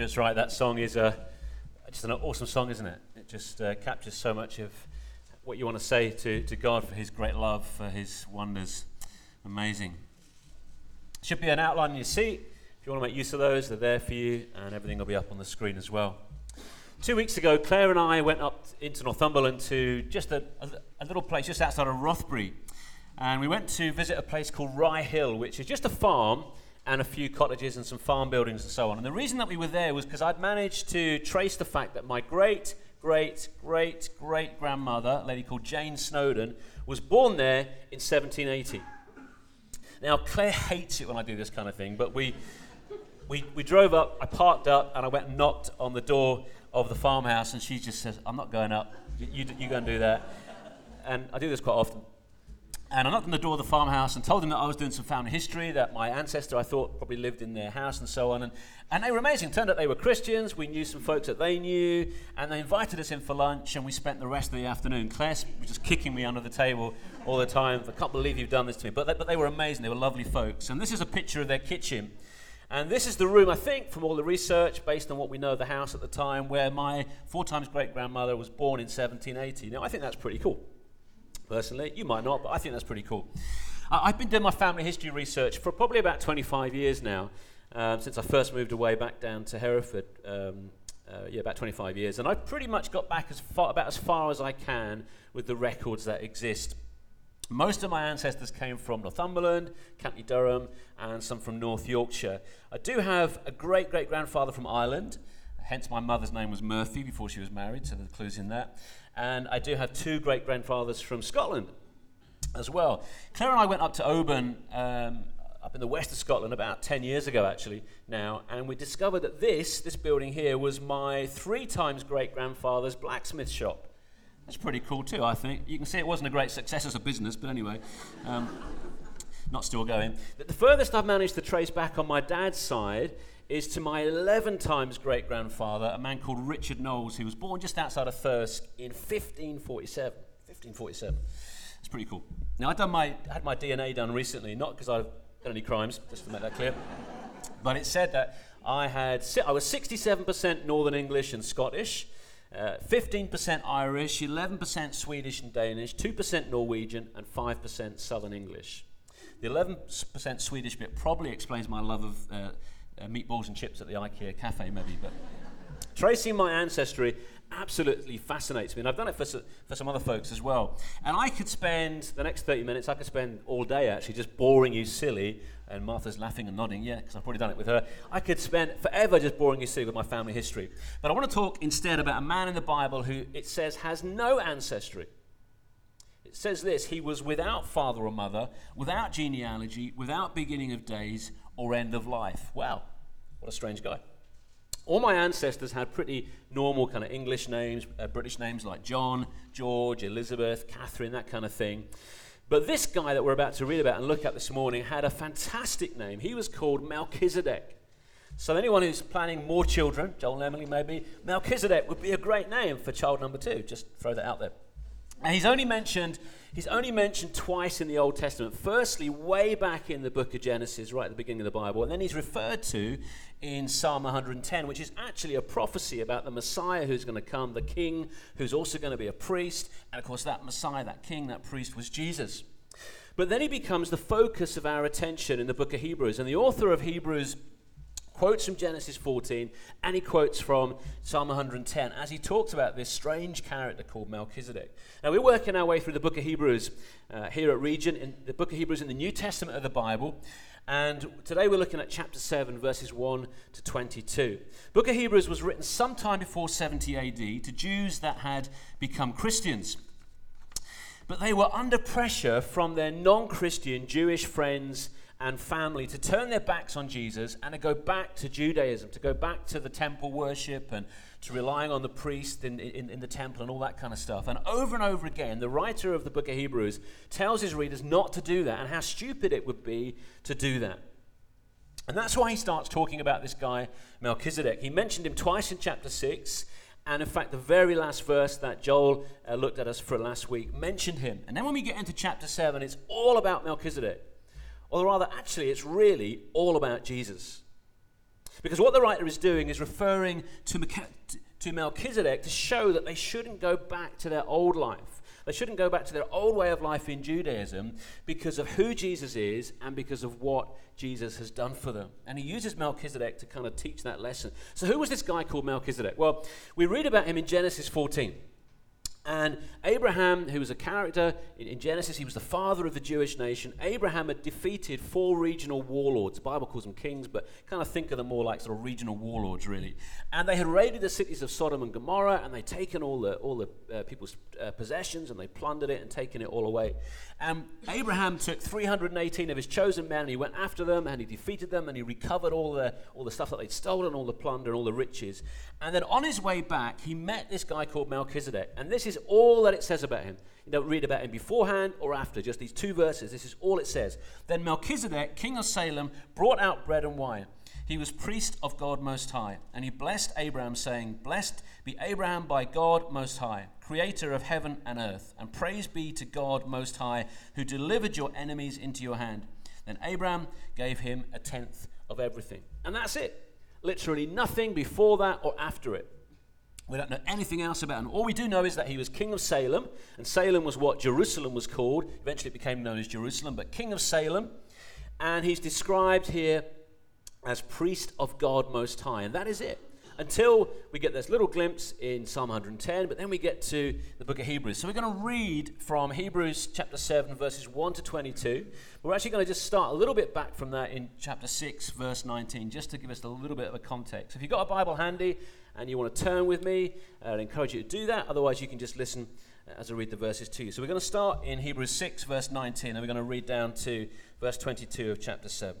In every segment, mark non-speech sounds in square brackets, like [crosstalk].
Just right, that song is a, just an awesome song, isn't it? It just uh, captures so much of what you want to say to, to God for His great love, for His wonders. Amazing. Should be an outline in your seat. If you want to make use of those, they're there for you, and everything will be up on the screen as well. Two weeks ago, Claire and I went up into Northumberland to just a, a, a little place just outside of Rothbury. And we went to visit a place called Rye Hill, which is just a farm and a few cottages and some farm buildings and so on. And the reason that we were there was because I'd managed to trace the fact that my great, great, great, great grandmother, a lady called Jane Snowden, was born there in 1780. Now, Claire hates it when I do this kind of thing, but we, we, we drove up, I parked up, and I went and knocked on the door of the farmhouse, and she just says, I'm not going up. You, you, you go and do that. And I do this quite often. And I knocked on the door of the farmhouse and told them that I was doing some family history, that my ancestor, I thought, probably lived in their house and so on. And, and they were amazing. Turned out they were Christians. We knew some folks that they knew. And they invited us in for lunch, and we spent the rest of the afternoon. Claire was just kicking me under the table all the time. I can't believe you've done this to me. But they, but they were amazing. They were lovely folks. And this is a picture of their kitchen. And this is the room, I think, from all the research, based on what we know of the house at the time, where my four times great grandmother was born in 1780. Now, I think that's pretty cool personally. You might not, but I think that's pretty cool. I've been doing my family history research for probably about 25 years now, um, since I first moved away back down to Hereford. Um, uh, yeah, about 25 years, and I've pretty much got back as far about as far as I can with the records that exist. Most of my ancestors came from Northumberland, County Durham, and some from North Yorkshire. I do have a great great grandfather from Ireland, hence my mother's name was Murphy before she was married, so the clues in that. And I do have two great grandfathers from Scotland as well. Claire and I went up to Oban, um, up in the west of Scotland, about 10 years ago, actually, now, and we discovered that this, this building here, was my three times great grandfather's blacksmith shop. That's pretty cool, too, I think. You can see it wasn't a great success as a business, but anyway. Um, not still going. The furthest I've managed to trace back on my dad's side is to my 11 times great grandfather, a man called Richard Knowles, who was born just outside of Thirsk in 1547. 1547. It's pretty cool. Now, I've done my, had my DNA done recently, not because I've done any crimes, just to make that clear, [laughs] but it said that I, had, I was 67% Northern English and Scottish. Uh, 15% Irish, 11% Swedish and Danish, 2% Norwegian, and 5% Southern English. The 11% Swedish bit probably explains my love of uh, uh, meatballs and chips at the IKEA cafe, maybe. But [laughs] tracing my ancestry absolutely fascinates me, and I've done it for, for some other folks as well. And I could spend the next 30 minutes, I could spend all day actually just boring you silly. And Martha's laughing and nodding, yeah, because I've probably done it with her. I could spend forever just boring you silly with my family history. But I want to talk instead about a man in the Bible who it says has no ancestry. It says this He was without father or mother, without genealogy, without beginning of days or end of life. Wow, what a strange guy. All my ancestors had pretty normal kind of English names, uh, British names like John, George, Elizabeth, Catherine, that kind of thing. But this guy that we're about to read about and look at this morning had a fantastic name. He was called Melchizedek. So, anyone who's planning more children, Joel and Emily maybe, Melchizedek would be a great name for child number two. Just throw that out there. He's only mentioned he's only mentioned twice in the Old Testament. Firstly, way back in the book of Genesis, right at the beginning of the Bible, and then he's referred to in Psalm 110, which is actually a prophecy about the Messiah who's going to come, the king who's also going to be a priest, and of course that Messiah, that king, that priest was Jesus. But then he becomes the focus of our attention in the book of Hebrews, and the author of Hebrews quotes from Genesis 14 and he quotes from Psalm 110 as he talks about this strange character called Melchizedek. Now, we're working our way through the book of Hebrews uh, here at Regent, in the book of Hebrews in the New Testament of the Bible. And today we're looking at chapter 7, verses 1 to 22. book of Hebrews was written sometime before 70 AD to Jews that had become Christians. But they were under pressure from their non Christian Jewish friends and family to turn their backs on Jesus and to go back to Judaism, to go back to the temple worship and to relying on the priest in, in, in, the temple and all that kind of stuff. And over and over again, the writer of the book of Hebrews tells his readers not to do that and how stupid it would be to do that. And that's why he starts talking about this guy, Melchizedek. He mentioned him twice in chapter 6. And in fact, the very last verse that Joel uh, looked at us for last week mentioned him. And then when we get into chapter 7, it's all about Melchizedek. Or rather, actually, it's really all about Jesus. Because what the writer is doing is referring to, to Melchizedek to show that they shouldn't go back to their old life. They shouldn't go back to their old way of life in Judaism because of who Jesus is and because of what Jesus has done for them. And he uses Melchizedek to kind of teach that lesson. So, who was this guy called Melchizedek? Well, we read about him in Genesis 14. And Abraham, who was a character in, in, Genesis, he was the father of the Jewish nation. Abraham had defeated four regional warlords. The Bible calls them kings, but kind of think of them more like sort of regional warlords, really. And they had raided the cities of Sodom and Gomorrah, and they'd taken all the, all the uh, people's uh, possessions, and they plundered it and taken it all away. And Abraham took 318 of his chosen men, and he went after them, and he defeated them, and he recovered all the, all the stuff that they'd stolen, all the plunder, and all the riches. And then on his way back, he met this guy called Melchizedek. And this is all that it says about him. You don't read about him beforehand or after, just these two verses. This is all it says. Then Melchizedek, king of Salem, brought out bread and wine. He was priest of God Most High. And he blessed Abraham, saying, Blessed be Abraham by God Most High, creator of heaven and earth. And praise be to God Most High, who delivered your enemies into your hand. Then Abraham gave him a tenth of everything. And that's it. Literally nothing before that or after it. We don't know anything else about him. All we do know is that he was king of Salem, and Salem was what Jerusalem was called. Eventually it became known as Jerusalem, but king of Salem. And he's described here as priest of God Most High, and that is it until we get this little glimpse in Psalm 110, but then we get to the book of Hebrews. So we're going to read from Hebrews chapter 7, verses 1 to 22. We're actually going to just start a little bit back from that in chapter 6, verse 19, just to give us a little bit of a context. If you've got a Bible handy and you want to turn with me, uh, I'd encourage you to do that. Otherwise, you can just listen uh, as I read the verses to you. So we're going to start in Hebrews 6, verse 19, and we're going to read down to verse 22 of chapter 7.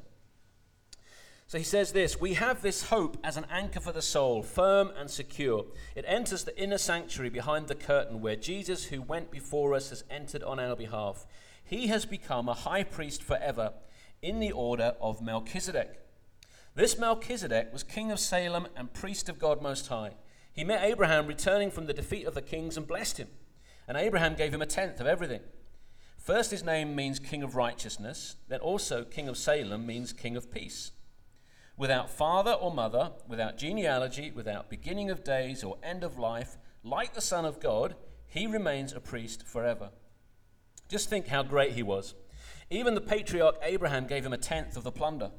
So he says this We have this hope as an anchor for the soul, firm and secure. It enters the inner sanctuary behind the curtain where Jesus, who went before us, has entered on our behalf. He has become a high priest forever in the order of Melchizedek. This Melchizedek was king of Salem and priest of God Most High. He met Abraham returning from the defeat of the kings and blessed him. And Abraham gave him a tenth of everything. First, his name means king of righteousness, then also king of Salem means king of peace without father or mother, without genealogy, without beginning of days or end of life, like the Son of God, he remains a priest forever. Just think how great he was. Even the patriarch Abraham gave him a tenth of the plunder.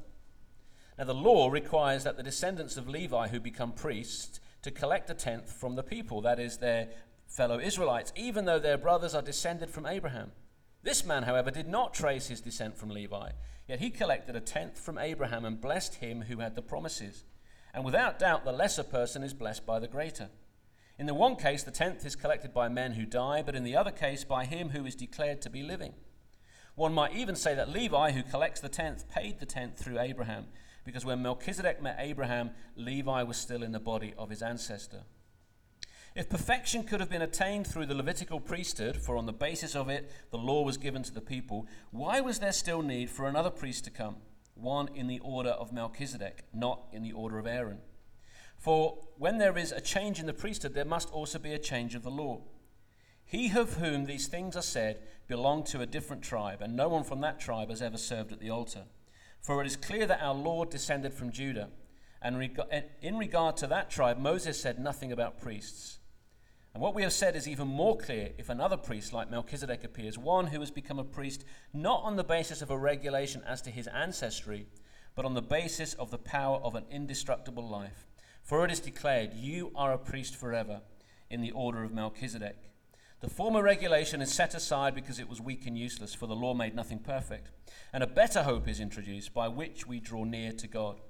Now, the law requires that the descendants of Levi who become priests to collect a tenth from the people, that is, their fellow Israelites, even though their brothers are descended from Abraham. This man, however, did not trace his descent from Levi. Yet he collected a tenth from Abraham and blessed him who had the promises. And without doubt, the lesser person is blessed by the greater. In the one case, the tenth is collected by men who die, but in the other case, by him who is declared to be living. One might even say that Levi, who collects the tenth, paid the tenth through Abraham, because when Melchizedek met Abraham, Levi was still in the body of his ancestor. If perfection could have been attained through the Levitical priesthood, for on the basis of it the law was given to the people, why was there still need for another priest to come, one in the order of Melchizedek, not in the order of Aaron? For when there is a change in the priesthood, there must also be a change of the law. He of whom these things are said belonged to a different tribe, and no one from that tribe has ever served at the altar. For it is clear that our Lord descended from Judah. And in regard to that tribe, Moses said nothing about priests. And what we have said is even more clear if another priest like Melchizedek appears, one who has become a priest not on the basis of a regulation as to his ancestry, but on the basis of the power of an indestructible life. For it is declared, You are a priest forever, in the order of Melchizedek. The former regulation is set aside because it was weak and useless, for the law made nothing perfect. And a better hope is introduced by which we draw near to God.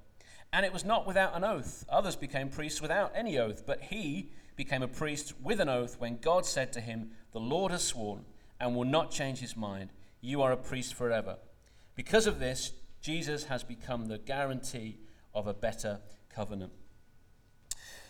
And it was not without an oath. Others became priests without any oath, but he became a priest with an oath when God said to him, The Lord has sworn and will not change his mind. You are a priest forever. Because of this, Jesus has become the guarantee of a better covenant.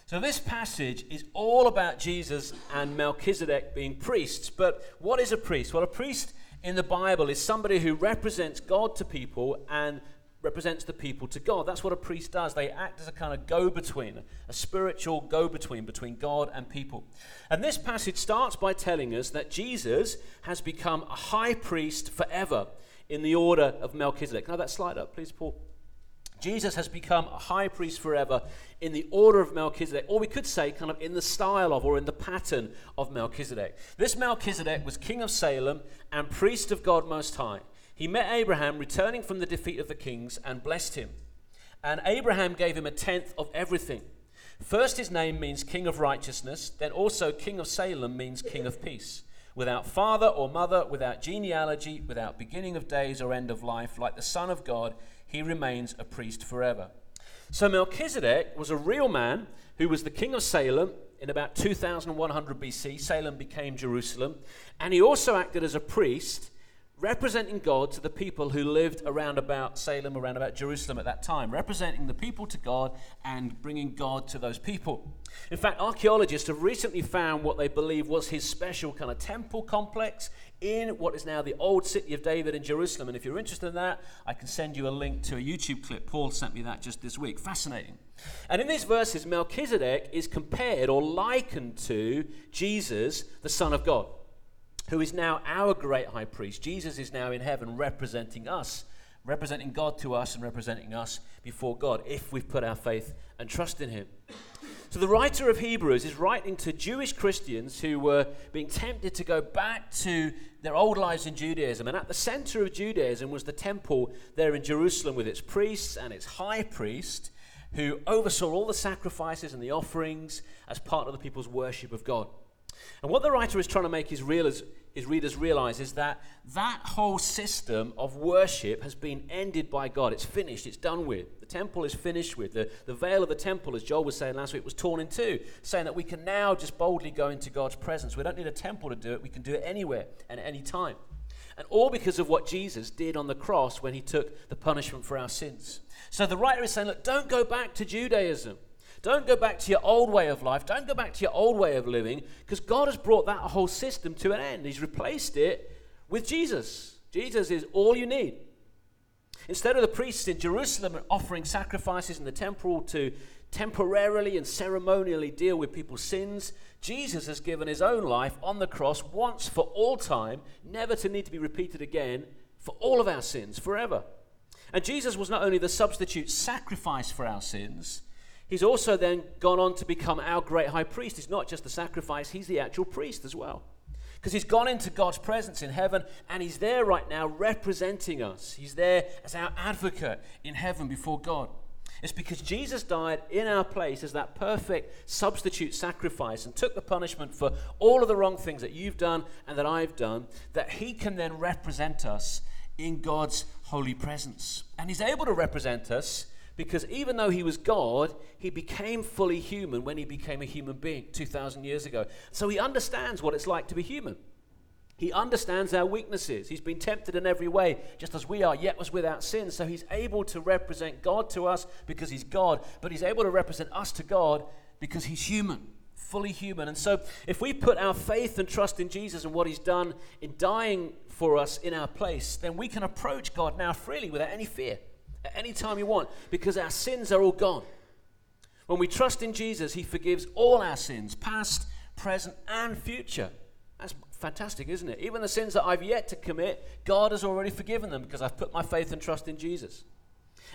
So, this passage is all about Jesus and Melchizedek being priests. But what is a priest? Well, a priest in the Bible is somebody who represents God to people and represents the people to God. That's what a priest does. They act as a kind of go between, a spiritual go between between God and people. And this passage starts by telling us that Jesus has become a high priest forever in the order of Melchizedek. Can I have that slide up, please, Paul? Jesus has become a high priest forever in the order of Melchizedek, or we could say, kind of in the style of or in the pattern of Melchizedek. This Melchizedek was king of Salem and priest of God Most High. He met Abraham returning from the defeat of the kings and blessed him. And Abraham gave him a tenth of everything. First, his name means king of righteousness, then also king of Salem means king of peace. Without father or mother, without genealogy, without beginning of days or end of life, like the Son of God, he remains a priest forever. So Melchizedek was a real man who was the king of Salem in about 2100 BC. Salem became Jerusalem. And he also acted as a priest representing God to the people who lived around about Salem, around about Jerusalem at that time, representing the people to God and bringing God to those people. In fact, archaeologists have recently found what they believe was his special kind of temple complex in what is now the old city of David in Jerusalem. And if you're interested in that, I can send you a link to a YouTube clip. Paul sent me that just this week. Fascinating. And in these verses, Melchizedek is compared or likened to Jesus, the Son of God who is now our great high priest. Jesus is now in heaven representing us, representing God to us, and representing us before God if we've put our faith and trust in him. So, the writer of Hebrews is writing to Jewish Christians who were being tempted to go back to their old lives in Judaism. And at the center of Judaism was the temple there in Jerusalem with its priests and its high priest who oversaw all the sacrifices and the offerings as part of the people's worship of God. And what the writer is trying to make his, readers, his readers realize is that that whole system of worship has been ended by God. It's finished, it's done with. The temple is finished with. The, the veil of the temple, as Joel was saying last week, was torn in two, saying that we can now just boldly go into God's presence. We don't need a temple to do it, we can do it anywhere and at any time. And all because of what Jesus did on the cross when he took the punishment for our sins. So the writer is saying, look, don't go back to Judaism. Don't go back to your old way of life. Don't go back to your old way of living because God has brought that whole system to an end. He's replaced it with Jesus. Jesus is all you need. Instead of the priests in Jerusalem offering sacrifices in the temple to temporarily and ceremonially deal with people's sins, Jesus has given his own life on the cross once for all time, never to need to be repeated again for all of our sins forever. And Jesus was not only the substitute sacrifice for our sins, He's also then gone on to become our great high priest. He's not just the sacrifice, he's the actual priest as well. Because he's gone into God's presence in heaven and he's there right now representing us. He's there as our advocate in heaven before God. It's because Jesus died in our place as that perfect substitute sacrifice and took the punishment for all of the wrong things that you've done and that I've done, that he can then represent us in God's holy presence. And he's able to represent us because even though he was God, he became fully human when he became a human being 2,000 years ago. So he understands what it's like to be human. He understands our weaknesses. He's been tempted in every way, just as we are, yet was without sin. So he's able to represent God to us because he's God, but he's able to represent us to God because he's human, fully human. And so if we put our faith and trust in Jesus and what he's done in dying for us in our place, then we can approach God now freely without any fear at any time you want because our sins are all gone. When we trust in Jesus, He forgives all our sins, past, present, and future. That's fantastic, isn't it? Even the sins that I've yet to commit, God has already forgiven them because I've put my faith and trust in Jesus.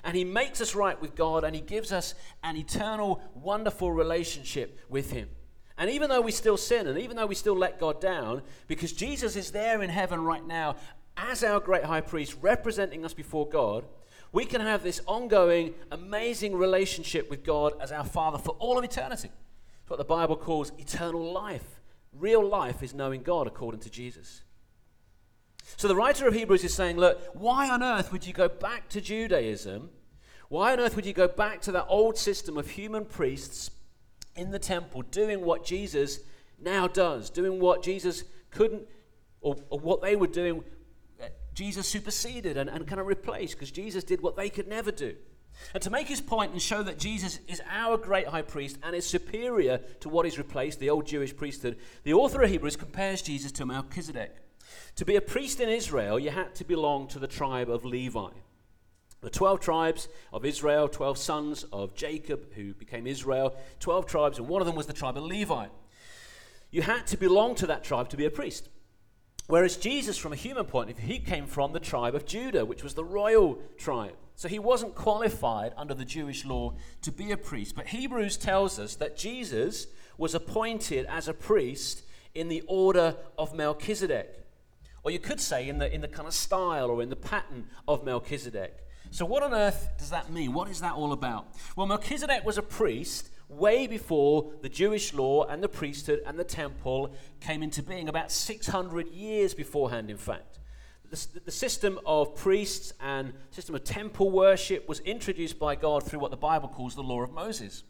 And He makes us right with God and He gives us an eternal, wonderful relationship with Him. And even though we still sin and even though we still let God down, because Jesus is there in heaven right now as our great high priest representing us before God, we can have this ongoing, amazing relationship with God as our Father for all of eternity. It's what the Bible calls eternal life. Real life is knowing God according to Jesus. So the writer of Hebrews is saying, look, why on earth would you go back to Judaism? Why on earth would you go back to that old system of human priests in the temple doing what Jesus now does, doing what Jesus couldn't, or, or what they were doing Jesus superseded and, and kind of replaced because Jesus did what they could never do. And to make his point and show that Jesus is our great high priest and is superior to what is replaced, the old Jewish priesthood, the author of Hebrews compares Jesus to Melchizedek. To be a priest in Israel, you had to belong to the tribe of Levi. The 12 tribes of Israel, 12 sons of Jacob who became Israel, 12 tribes, and one of them was the tribe of Levi. You had to belong to that tribe to be a priest. Whereas Jesus, from a human point of view, he came from the tribe of Judah, which was the royal tribe. So he wasn't qualified under the Jewish law to be a priest. But Hebrews tells us that Jesus was appointed as a priest in the order of Melchizedek. Or you could say in the, in the kind of style or in the pattern of Melchizedek. So, what on earth does that mean? What is that all about? Well, Melchizedek was a priest way before the Jewish law and the priesthood and the temple came into being, about 600 years beforehand, in fact. The, the system of priests and system of temple worship was introduced by God through what the Bible calls the law of Moses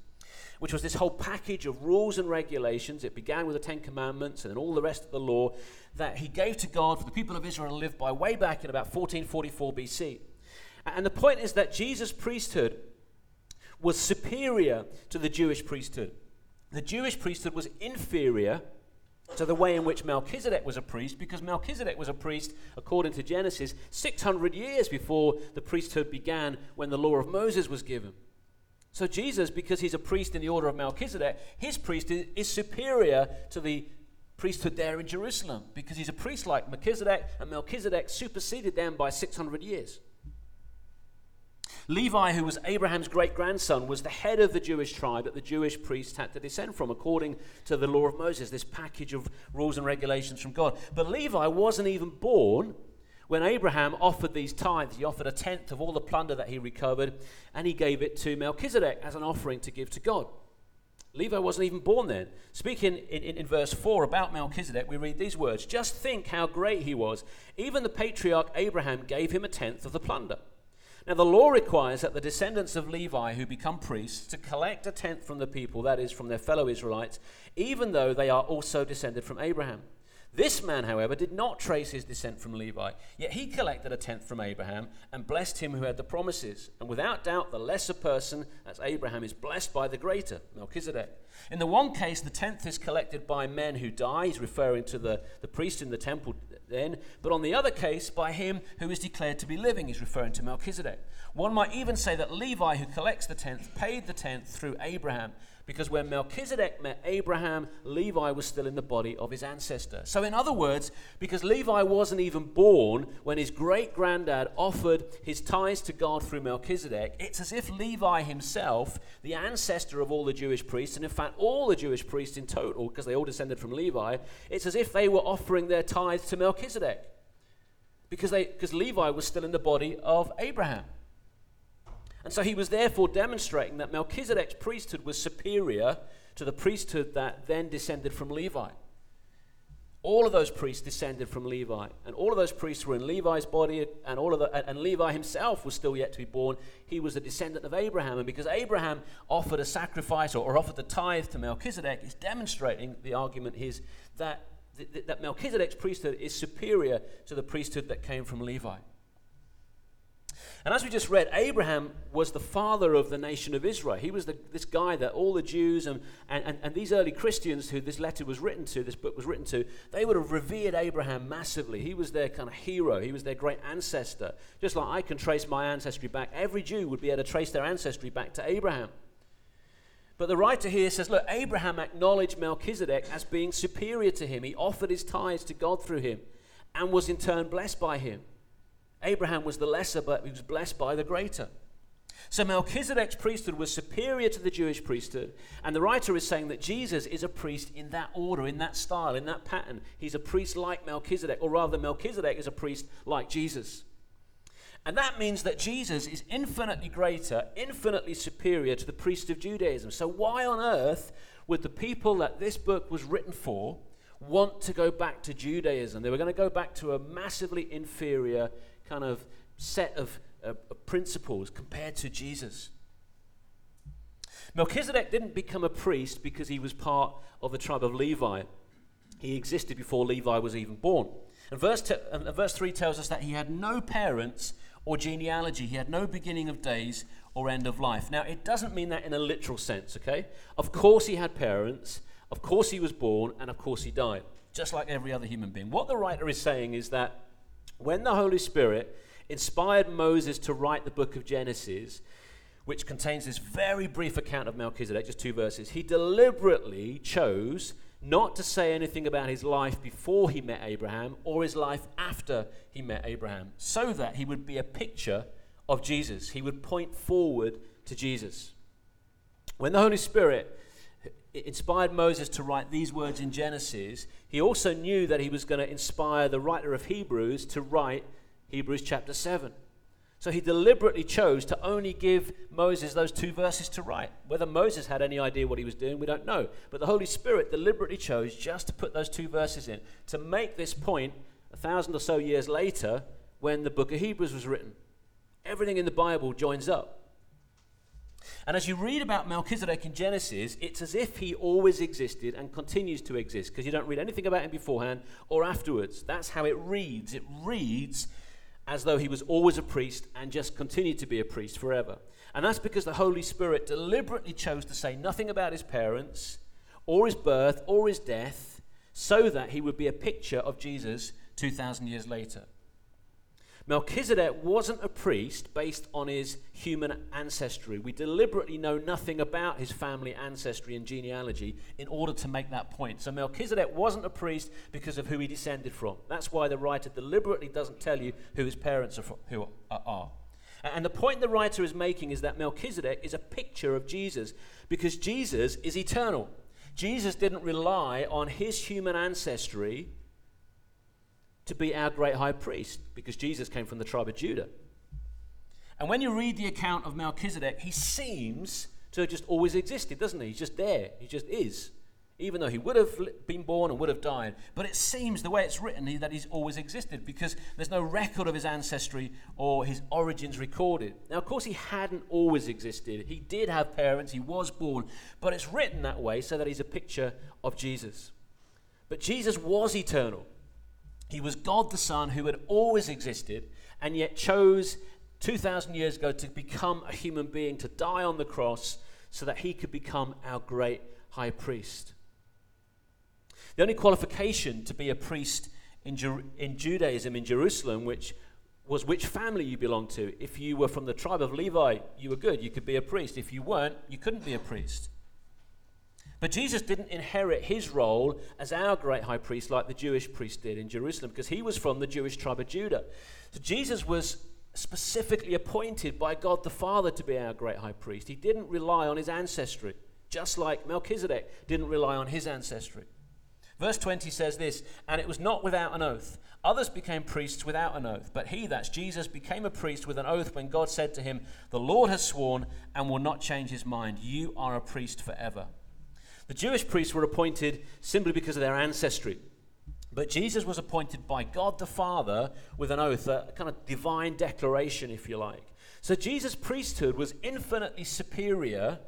which was this whole package of rules and regulations. It began with the Ten Commandments and then all the rest of the law that he gave to God for the people of Israel to live by way back in about 1444 BC. And the point is that Jesus' priesthood was superior to the Jewish priesthood. The Jewish priesthood was inferior to the way in which Melchizedek was a priest, because Melchizedek was a priest, according to Genesis, 600 years before the priesthood began when the law of Moses was given. So, Jesus, because he's a priest in the order of Melchizedek, his priesthood is superior to the priesthood there in Jerusalem, because he's a priest like Melchizedek, and Melchizedek superseded them by 600 years. Levi, who was Abraham's great grandson, was the head of the Jewish tribe that the Jewish priests had to descend from, according to the law of Moses, this package of rules and regulations from God. But Levi wasn't even born when Abraham offered these tithes. He offered a tenth of all the plunder that he recovered, and he gave it to Melchizedek as an offering to give to God. Levi wasn't even born then. Speaking in, in, in, verse 4 about Melchizedek, we read these words Just think how great he was. Even the patriarch Abraham gave him a tenth of the plunder. Now, the law requires that the descendants of Levi who become priests to collect a tenth from the people, that is, from their fellow Israelites, even though they are also descended from Abraham. This man, however, did not trace his descent from Levi, yet he collected a tenth from Abraham and blessed him who had the promises. And without doubt, the lesser person, as Abraham, is blessed by the greater, Melchizedek. In the one case, the tenth is collected by men who die, he's referring to the, the priest in the temple then, but on the other case, by him who is declared to be living, he's referring to Melchizedek. One might even say that Levi, who collects the tenth, paid the tenth through Abraham because when Melchizedek met Abraham, Levi was still in the body of his ancestor. So, in other words, because Levi wasn't even born when his great granddad offered his tithes to God through Melchizedek, it's as if Levi himself, the ancestor of all the Jewish priests, and in fact all the Jewish priests in total, because they all descended from Levi, it's as if they were offering their tithes to Melchizedek. Because, they, because Levi was still in the body of Abraham. And so he was therefore demonstrating that Melchizedek's priesthood was superior to the priesthood that then descended from Levi. All of those priests descended from Levi, and all of those priests were in Levi's body, and all of the, and Levi himself was still yet to be born. He was a descendant of Abraham, and because Abraham offered a sacrifice or, or offered the tithe to Melchizedek, is demonstrating the argument is that that Melchizedek's priesthood is superior to the priesthood that came from Levi. And as we just read, Abraham was the father of the nation of Israel. He was the, this guy that all the Jews and, and, and, and these early Christians who this letter was written to, this book was written to, they would have revered Abraham massively. He was their kind of hero, he was their great ancestor. Just like I can trace my ancestry back, every Jew would be able to trace their ancestry back to Abraham. But the writer here says, look, Abraham acknowledged Melchizedek as being superior to him. He offered his tithes to God through him and was in turn blessed by him. Abraham was the lesser, but he was blessed by the greater. So Melchizedek's priesthood was superior to the Jewish priesthood, and the writer is saying that Jesus is a priest in that order, in that style, in that pattern. He's a priest like Melchizedek, or rather, Melchizedek is a priest like Jesus. And that means that Jesus is infinitely greater, infinitely superior to the priest of Judaism. So, why on earth would the people that this book was written for want to go back to Judaism? They were going to go back to a massively inferior kind of set of, uh, principles compared to Jesus. Melchizedek didn't become a priest because he was part of the tribe of Levi. He existed before Levi was even born. And verse, te- and verse 3 tells us that he had no parents or genealogy, he had no beginning of days or end of life. Now, it doesn't mean that in a literal sense, okay? Of course, he had parents, of course, he was born, and of course, he died, just like every other human being. What the writer is saying is that when the Holy Spirit inspired Moses to write the book of Genesis, which contains this very brief account of Melchizedek, just two verses, he deliberately chose not to say anything about his life before he met Abraham or his life after he met Abraham, so that he would be a picture of Jesus. He would point forward to Jesus. When the Holy Spirit inspired Moses to write these words in Genesis, he also knew that he was going to inspire the writer of Hebrews to write Hebrews chapter 7. So he deliberately chose to only give Moses those two verses to write. Whether Moses had any idea what he was doing, we don't know. But the Holy Spirit deliberately chose just to put those two verses in to make this point a thousand or so years later when the book of Hebrews was written. Everything in the Bible joins up. And as you read about Melchizedek in Genesis, it's as if he always existed and continues to exist because you don't read anything about him beforehand or afterwards. That's how it reads. It reads as though he was always a priest and just continued to be a priest forever. And that's because the Holy Spirit deliberately chose to say nothing about his parents or his birth or his death so that he would be a picture of Jesus 2,000 years later. Melchizedek wasn't a priest based on his human ancestry. We deliberately know nothing about his family ancestry and genealogy in order to make that point. So Melchizedek wasn't a priest because of who he descended from. That's why the writer deliberately doesn't tell you who his parents are. From, who are. And the point the writer is making is that Melchizedek is a picture of Jesus because Jesus is eternal. Jesus didn't rely on his human ancestry to be our great high priest because Jesus came from the tribe of Judah. And when you read the account of Melchizedek, he seems to have just always existed, doesn't he? He's just there. He just is. Even though he would have been born and would have died. But it seems, the way it's written, that he's always existed because there's no record of his ancestry or his origins recorded. Now, of course, he hadn't always existed. He did have parents, he was born. But it's written that way so that he's a picture of Jesus. But Jesus was eternal. He was God the Son who had always existed and yet chose 2,000 years ago to become a human being, to die on the cross so that he could become our great high priest. The only qualification to be a priest in, in Judaism in Jerusalem, which was which family you belonged to. If you were from the tribe of Levi, you were good, you could be a priest. If you weren't, you couldn't be a priest. But Jesus didn't inherit his role as our great high priest like the Jewish priest did in Jerusalem because he was from the Jewish tribe of Judah. So Jesus was specifically appointed by God the Father to be our great high priest. He didn't rely on his ancestry, just like Melchizedek didn't rely on his ancestry. Verse 20 says this, and it was not without an oath. Others became priests without an oath, but he, that's Jesus, became a priest with an oath when God said to him, The Lord has sworn and will not change his mind. You are a priest forever. The Jewish priests were appointed simply because of their ancestry. But Jesus was appointed by God the Father with an oath, a kind of divine declaration, if you like. So Jesus' priesthood was infinitely superior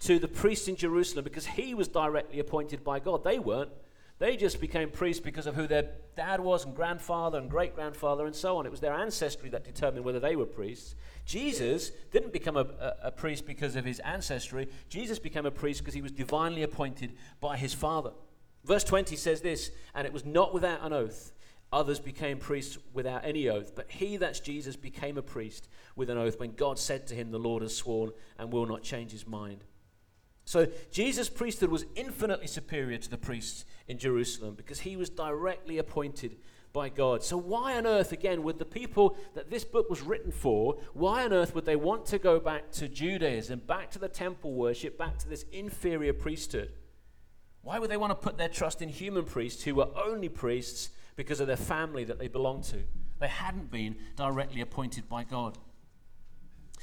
to the priests in Jerusalem because he was directly appointed by God. They weren't. They just became priests because of who their dad was and grandfather and great grandfather and so on. It was their ancestry that determined whether they were priests. Jesus didn't become a, a, a priest because of his ancestry. Jesus became a priest because he was divinely appointed by his father. Verse 20 says this, and it was not without an oath. Others became priests without any oath, but he, that's Jesus, became a priest with an oath when God said to him, The Lord has sworn and will not change his mind. So Jesus' priesthood was infinitely superior to the priests in Jerusalem because he was directly appointed by God. So, why on earth, again, would the people that this book was written for, why on earth would they want to go back to Judaism, back to the temple worship, back to this inferior priesthood? Why would they want to put their trust in human priests who were only priests because of their family that they belonged to? They hadn't been directly appointed by God.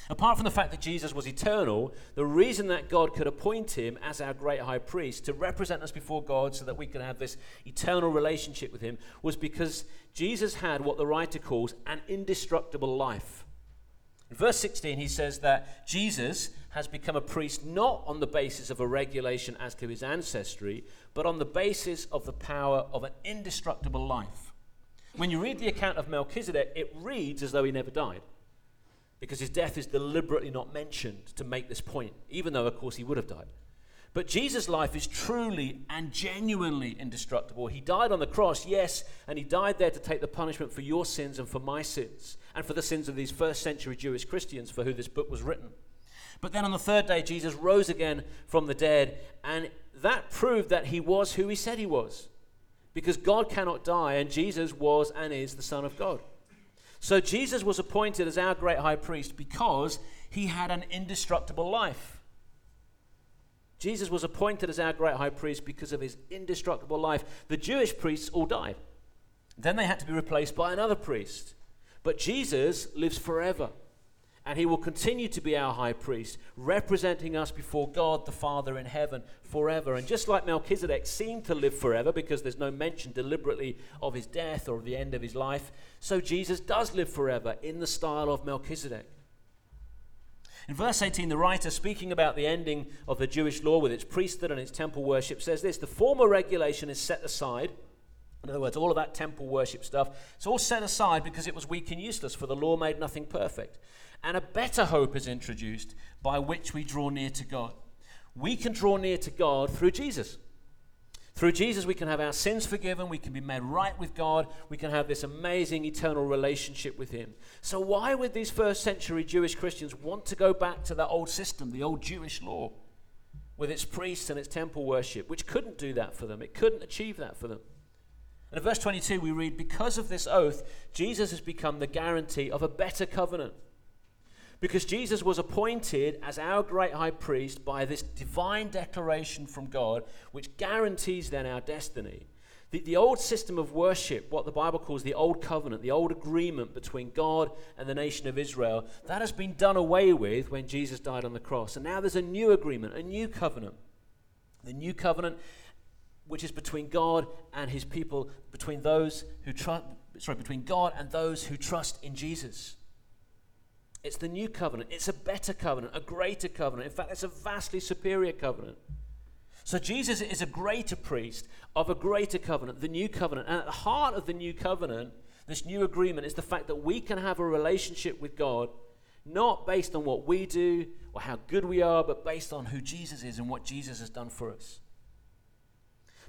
Apart from the fact that Jesus was eternal, the reason that God could appoint him as our great high priest to represent us before God so that we could have this eternal relationship with him was because Jesus had what the writer calls an indestructible life. In verse 16, he says that Jesus has become a priest not on the basis of a regulation as to his ancestry, but on the basis of the power of an indestructible life. When you read the account of Melchizedek, it reads as though he never died because his death is deliberately not mentioned to make this point, even though, of course, he would have died. But Jesus' life is truly and genuinely indestructible. He died on the cross, yes, and he died there to take the punishment for your sins and for my sins, and for the sins of these first century Jewish Christians for who this book was written. But then on the third day, Jesus rose again from the dead, and that proved that he was who he said he was. Because God cannot die, and Jesus was and is the Son of God. So Jesus was appointed as our great high priest because he had an indestructible life. Jesus was appointed as our great high priest because of his indestructible life. The Jewish priests all died. Then they had to be replaced by another priest. But Jesus lives forever. And he will continue to be our high priest, representing us before God the Father in heaven forever. And just like Melchizedek seemed to live forever because there's no mention deliberately of his death or the end of his life, so Jesus does live forever in the style of Melchizedek. In verse 18, the writer, speaking about the ending of the Jewish law with its priesthood and its temple worship, says this The former regulation is set aside. In other words, all of that temple worship stuff, it's all set aside because it was weak and useless, for the law made nothing perfect and a better hope is introduced by which we draw near to God. We can draw near to God through Jesus. Through Jesus, we can have our sins forgiven, we can be made right with God, we can have this amazing eternal relationship with Him. So, why would these first century Jewish Christians want to go back to that old system, the old Jewish law, with its priests and its temple worship, which couldn't do that for them? It couldn't achieve that for them. And in verse 22, we read, Because of this oath, Jesus has become the guarantee of a better covenant because Jesus was appointed as our great high priest by this divine declaration from God, which guarantees then our destiny. The, the old system of worship, what the Bible calls the old covenant, the old agreement between God and the nation of Israel, that has been done away with when Jesus died on the cross. And now there's a new agreement, a new covenant. The new covenant, which is between God and his people, between those who trust, sorry, between God and those who trust in Jesus. It's the new covenant. It's a better covenant, a greater covenant. In fact, it's a vastly superior covenant. So Jesus is a greater priest of a greater covenant, the new covenant. And at the heart of the new covenant, this new agreement is the fact that we can have a relationship with God not based on what we do or how good we are, but based on who Jesus is and what Jesus has done for us.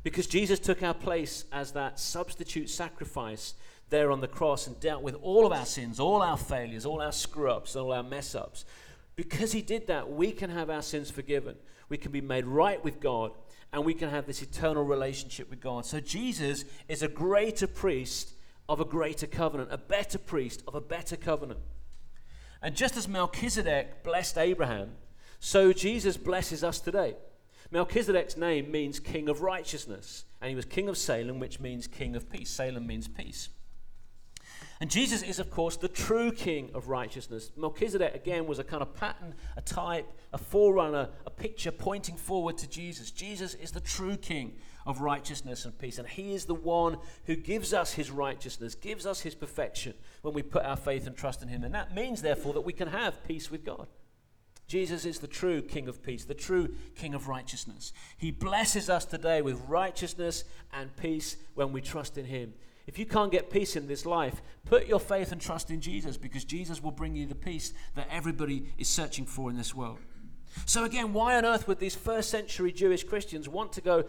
Because Jesus took our place as that substitute sacrifice there on the cross and dealt with all of our sins, all our failures, all our screw ups, all our mess ups. Because he did that, we can have our sins forgiven. We can be made right with God, and we can have this eternal relationship with God. So Jesus is a greater priest of a greater covenant, a better priest of a better covenant. And just as Melchizedek blessed Abraham, so Jesus blesses us today. Melchizedek's name means king of righteousness, and he was king of Salem, which means king of peace. Salem means peace. And Jesus is, of course, the true king of righteousness. Melchizedek, again, was a kind of pattern, a type, a forerunner, a picture pointing forward to Jesus. Jesus is the true king of righteousness and peace. And he is the one who gives us his righteousness, gives us his perfection when we put our faith and trust in him. And that means, therefore, that we can have peace with God. Jesus is the true King of peace, the true King of righteousness. He blesses us today with righteousness and peace when we trust in Him. If you can't get peace in this life, put your faith and trust in Jesus because Jesus will bring you the peace that everybody is searching for in this world. So, again, why on earth would these first century Jewish Christians want to go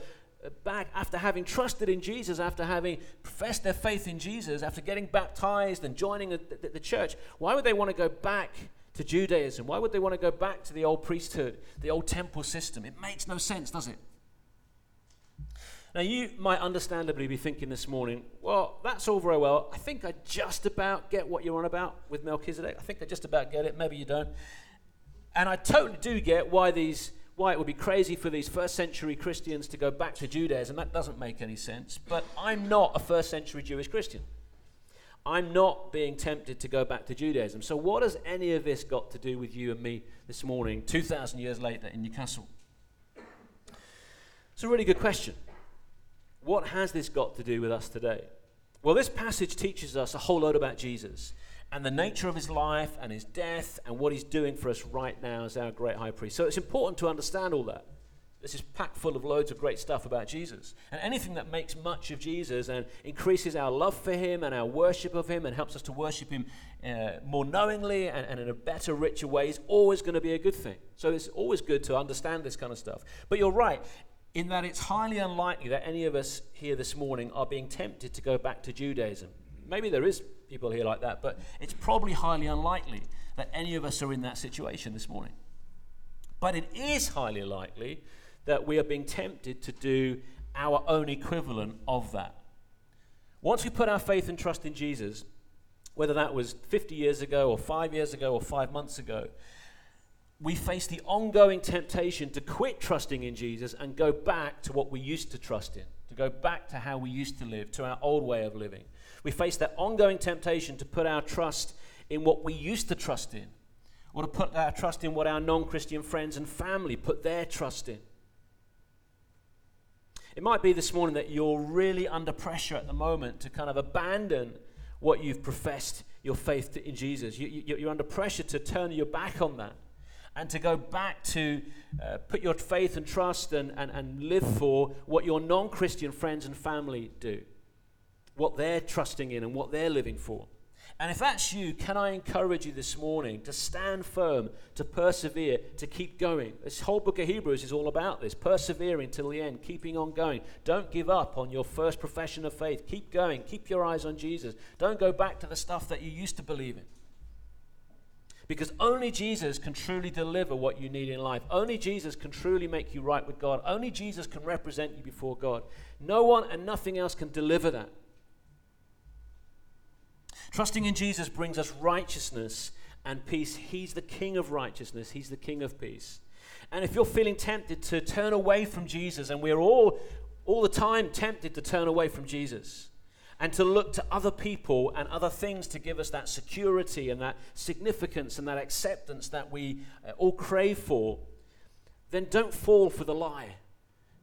back after having trusted in Jesus, after having professed their faith in Jesus, after getting baptized and joining the, the, the church? Why would they want to go back to Judaism? Why would they want to go back to the old priesthood, the old temple system? It makes no sense, does it? Now, you might understandably be thinking this morning, well, that's all very well. I think I just about get what you're on about with Melchizedek. I think I just about get it. Maybe you don't. And I totally do get why these why it would be crazy for these first century Christians to go back to Judaism. That doesn't make any sense. But I'm not a first century Jewish Christian. I'm not being tempted to go back to Judaism. So, what has any of this got to do with you and me this morning, 2,000 years later in Newcastle? It's a really good question. What has this got to do with us today? Well, this passage teaches us a whole lot about Jesus and the nature of his life and his death and what he's doing for us right now as our great high priest. So it's important to understand all that. This is packed full of loads of great stuff about Jesus. And anything that makes much of Jesus and increases our love for him and our worship of him and helps us to worship him uh, more knowingly and, and in a better, richer way is always going to be a good thing. So it's always good to understand this kind of stuff. But you're right in that it's highly unlikely that any of us here this morning are being tempted to go back to Judaism. Maybe there is people here like that, but it's probably highly unlikely that any of us are in that situation this morning. But it is highly likely that we are being tempted to do our own equivalent of that. Once we put our faith and trust in Jesus, whether that was 50 years ago or five years ago or five months ago, we face the ongoing temptation to quit trusting in Jesus and go back to what we used to trust in, to go back to how we used to live, to our old way of living. We face that ongoing temptation to put our trust in what we used to trust in, or to put our trust in what our non Christian friends and family put their trust in. It might be this morning that you're really under pressure at the moment to kind of abandon what you've professed your faith in Jesus. You, you, you're under pressure to turn your back on that and to go back to uh, put your faith and trust and, and, and live for what your non Christian friends and family do, what they're trusting in and what they're living for. And if that's you, can I encourage you this morning to stand firm, to persevere, to keep going? This whole book of Hebrews is all about this persevering till the end, keeping on going. Don't give up on your first profession of faith. Keep going, keep your eyes on Jesus. Don't go back to the stuff that you used to believe in. Because only Jesus can truly deliver what you need in life. Only Jesus can truly make you right with God. Only Jesus can represent you before God. No one and nothing else can deliver that. Trusting in Jesus brings us righteousness and peace. He's the King of righteousness, He's the King of peace. And if you're feeling tempted to turn away from Jesus, and we're all all the time tempted to turn away from Jesus, and to look to other people and other things to give us that security and that significance and that acceptance that we uh, all crave for, then don't fall for the lie.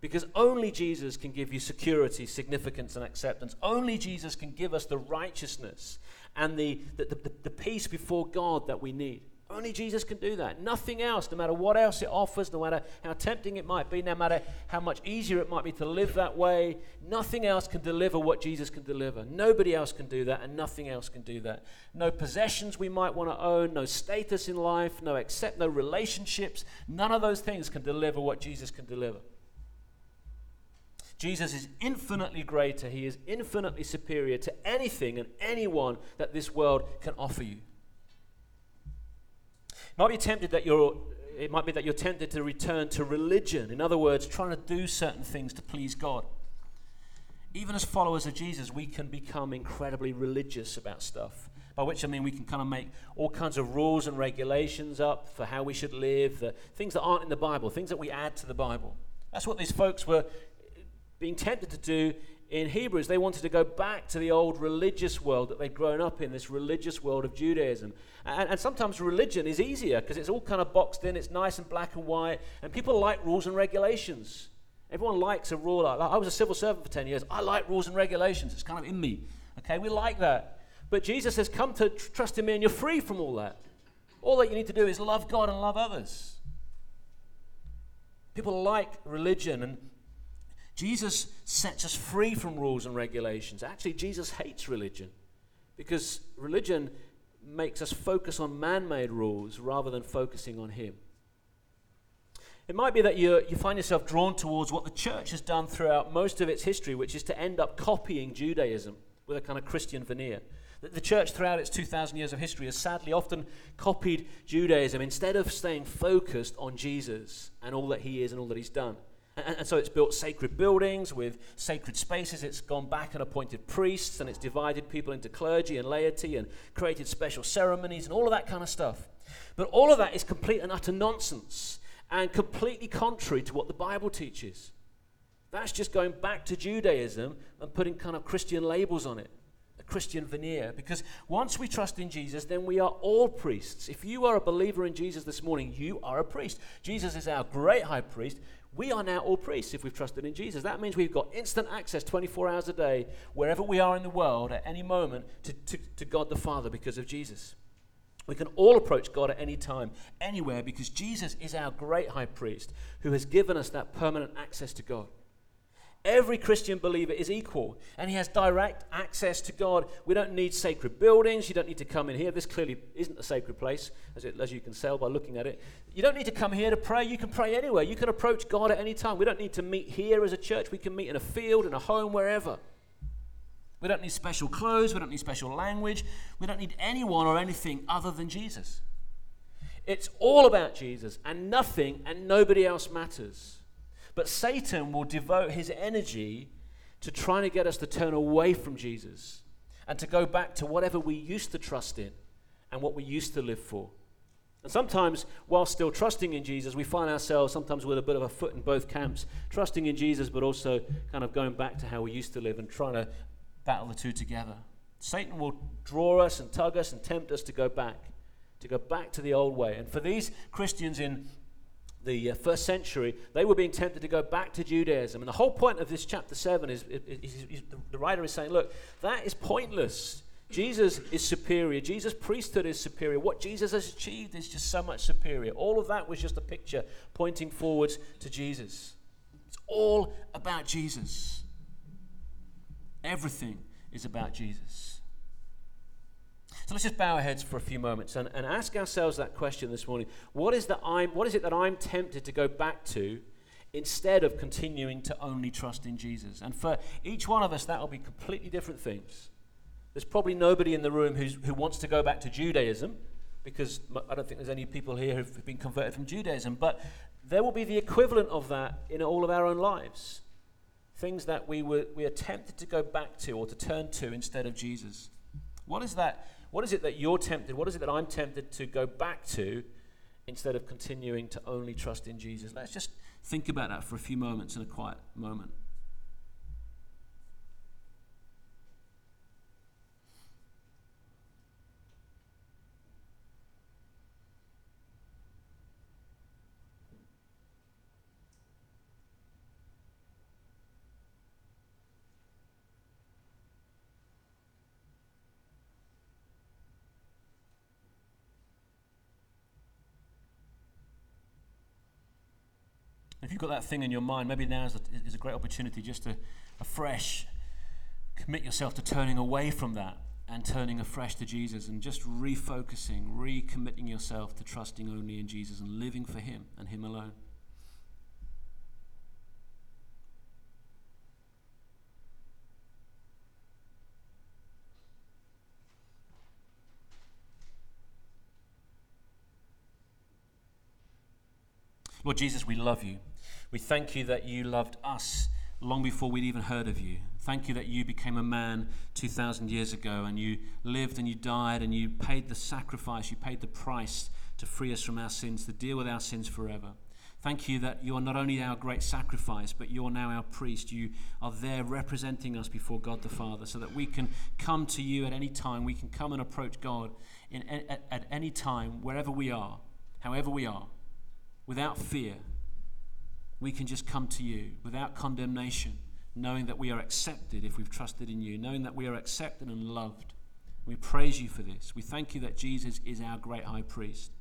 Because only Jesus can give you security, significance, and acceptance. Only Jesus can give us the righteousness and the, the, the, the peace before God that we need. Only Jesus can do that. Nothing else, no matter what else it offers, no matter how tempting it might be, no matter how much easier it might be to live that way, nothing else can deliver what Jesus can deliver. Nobody else can do that, and nothing else can do that. No possessions we might want to own, no status in life, no accept, no relationships. None of those things can deliver what Jesus can deliver. Jesus is infinitely greater. He is infinitely superior to anything and anyone that this world can offer you. It might be tempted that you're it might be that you're tempted to return to religion. In other words, trying to do certain things to please God. Even as followers of Jesus, we can become incredibly religious about stuff. By which I mean we can kind of make all kinds of rules and regulations up for how we should live, the things that aren't in the Bible, things that we add to the Bible. That's what these folks were being tempted to do in Hebrews. They wanted to go back to the old religious world that they'd grown up in, this religious world of Judaism. And, and sometimes religion is easier because it's all kind of boxed in, it's nice and black and white, and people like rules and regulations. Everyone likes a rule. Like, I was a civil servant for 10 years. I like rules and regulations. It's kind of in me. Okay, we like that. But Jesus has come to tr- trust in me, and you're free from all that. All that you need to do is love God and love others. People like religion, and Jesus sets us free from rules and regulations. Actually, Jesus hates religion because religion makes us focus on man made rules rather than focusing on Him. It might be that you, you find yourself drawn towards what the church has done throughout most of its history, which is to end up copying Judaism with a kind of Christian veneer. The church, throughout its 2,000 years of history, has sadly often copied Judaism instead of staying focused on Jesus and all that he is and all that he's done. And, and, so it's built sacred buildings with sacred spaces. It's gone back and appointed priests, and it's divided people into clergy and laity and created special ceremonies and all of that kind of stuff. But all of that is complete and utter nonsense and completely contrary to what the Bible teaches. That's just going back to Judaism and putting kind of Christian labels on it. A Christian veneer. Because once we trust in Jesus, then we are all priests. If you are a believer in Jesus this morning, you are a priest. Jesus is our great high priest we are now all priests if we've trusted in Jesus. That means we've got instant access 24 hours a day, wherever we are in the world at any moment, to, to, to, God the Father because of Jesus. We can all approach God at any time, anywhere, because Jesus is our great high priest who has given us that permanent access to God. Every Christian believer is equal and he has direct access to God. We don't need sacred buildings. You don't need to come in here. This clearly isn't a sacred place, as, it, as you can tell by looking at it. You don't need to come here to pray. You can pray anywhere. You can approach God at any time. We don't need to meet here as a church. We can meet in a field, in a home, wherever. We don't need special clothes. We don't need special language. We don't need anyone or anything other than Jesus. It's all about Jesus, and nothing and nobody else matters. But Satan will devote his energy to trying to get us to turn away from Jesus and to go back to whatever we used to trust in and what we used to live for. And sometimes, while still trusting in Jesus, we find ourselves sometimes with a bit of a foot in both camps, trusting in Jesus, but also kind of going back to how we used to live and trying to battle the two together. Satan will draw us and tug us and tempt us to go back, to go back to the old way. And for these Christians in the uh, first century, they were being tempted to go back to Judaism. And the whole point of this chapter 7 is, is, is, is the writer is saying, look, that is pointless. Jesus is superior. Jesus' priesthood is superior. What Jesus has achieved is just so much superior. All of that was just a picture pointing forwards to Jesus. It's all about Jesus. Everything is about Jesus. So let's just bow our heads for a few moments and, and ask ourselves that question this morning. What is, that I'm, what is it that I'm tempted to go back to instead of continuing to only trust in Jesus? And for each one of us, that will be completely different things. There's probably nobody in the room who's, who wants to go back to Judaism because I don't think there's any people here who've been converted from Judaism, but there will be the equivalent of that in all of our own lives. Things that we, were, we are tempted to go back to or to turn to instead of Jesus. What is that what is it that you're tempted? What is it that I'm tempted to go back to instead of continuing to only trust in Jesus? Let's just think about that for a few moments in a quiet moment. You've got that thing in your mind, maybe now is a, is a great opportunity just to afresh commit yourself to turning away from that and turning afresh to Jesus and just refocusing, recommitting yourself to trusting only in Jesus and living for Him and Him alone. Lord Jesus, we love you. We thank you that you loved us long before we'd even heard of you. Thank you that you became a man 2,000 years ago and you lived and you died and you paid the sacrifice, you paid the price to free us from our sins, to deal with our sins forever. Thank you that you are not only our great sacrifice, but you are now our priest. You are there representing us before God the Father so that we can come to you at any time. We can come and approach God in, at, at any time, wherever we are, however we are, without fear we can just come to you without condemnation, knowing that we are accepted if we've trusted in you, knowing that we are accepted and loved. We praise you for this. We thank you that Jesus is our great high priest.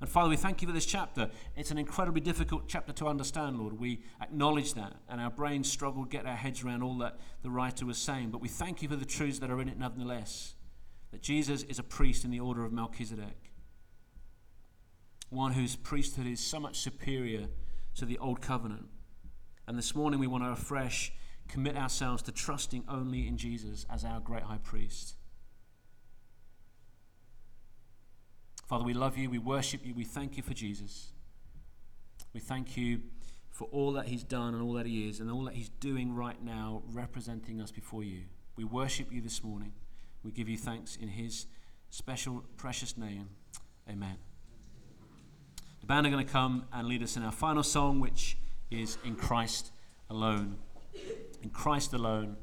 And Father, we thank you for this chapter. It's an incredibly difficult chapter to understand, Lord. We acknowledge that, and our brains struggle to get our heads around all that the writer was saying. But we thank you for the truths that are in it nonetheless. That Jesus is a priest in the order of Melchizedek, one whose priesthood is so much superior to the old covenant. And this morning we want to afresh commit ourselves to trusting only in Jesus as our great high priest. Father, we love you, we worship you, we thank you for Jesus. We thank you for all that he's done and all that he is and all that he's doing right now, representing us before you. We worship you this morning. We give you thanks in his special, precious name. Amen. The band are going to come and lead us in our final song, which is In Christ Alone. In Christ alone.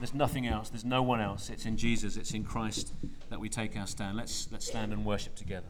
There's nothing else. There's no one else. It's in Jesus. It's in Christ that we take our stand. Let's, let's stand and worship together.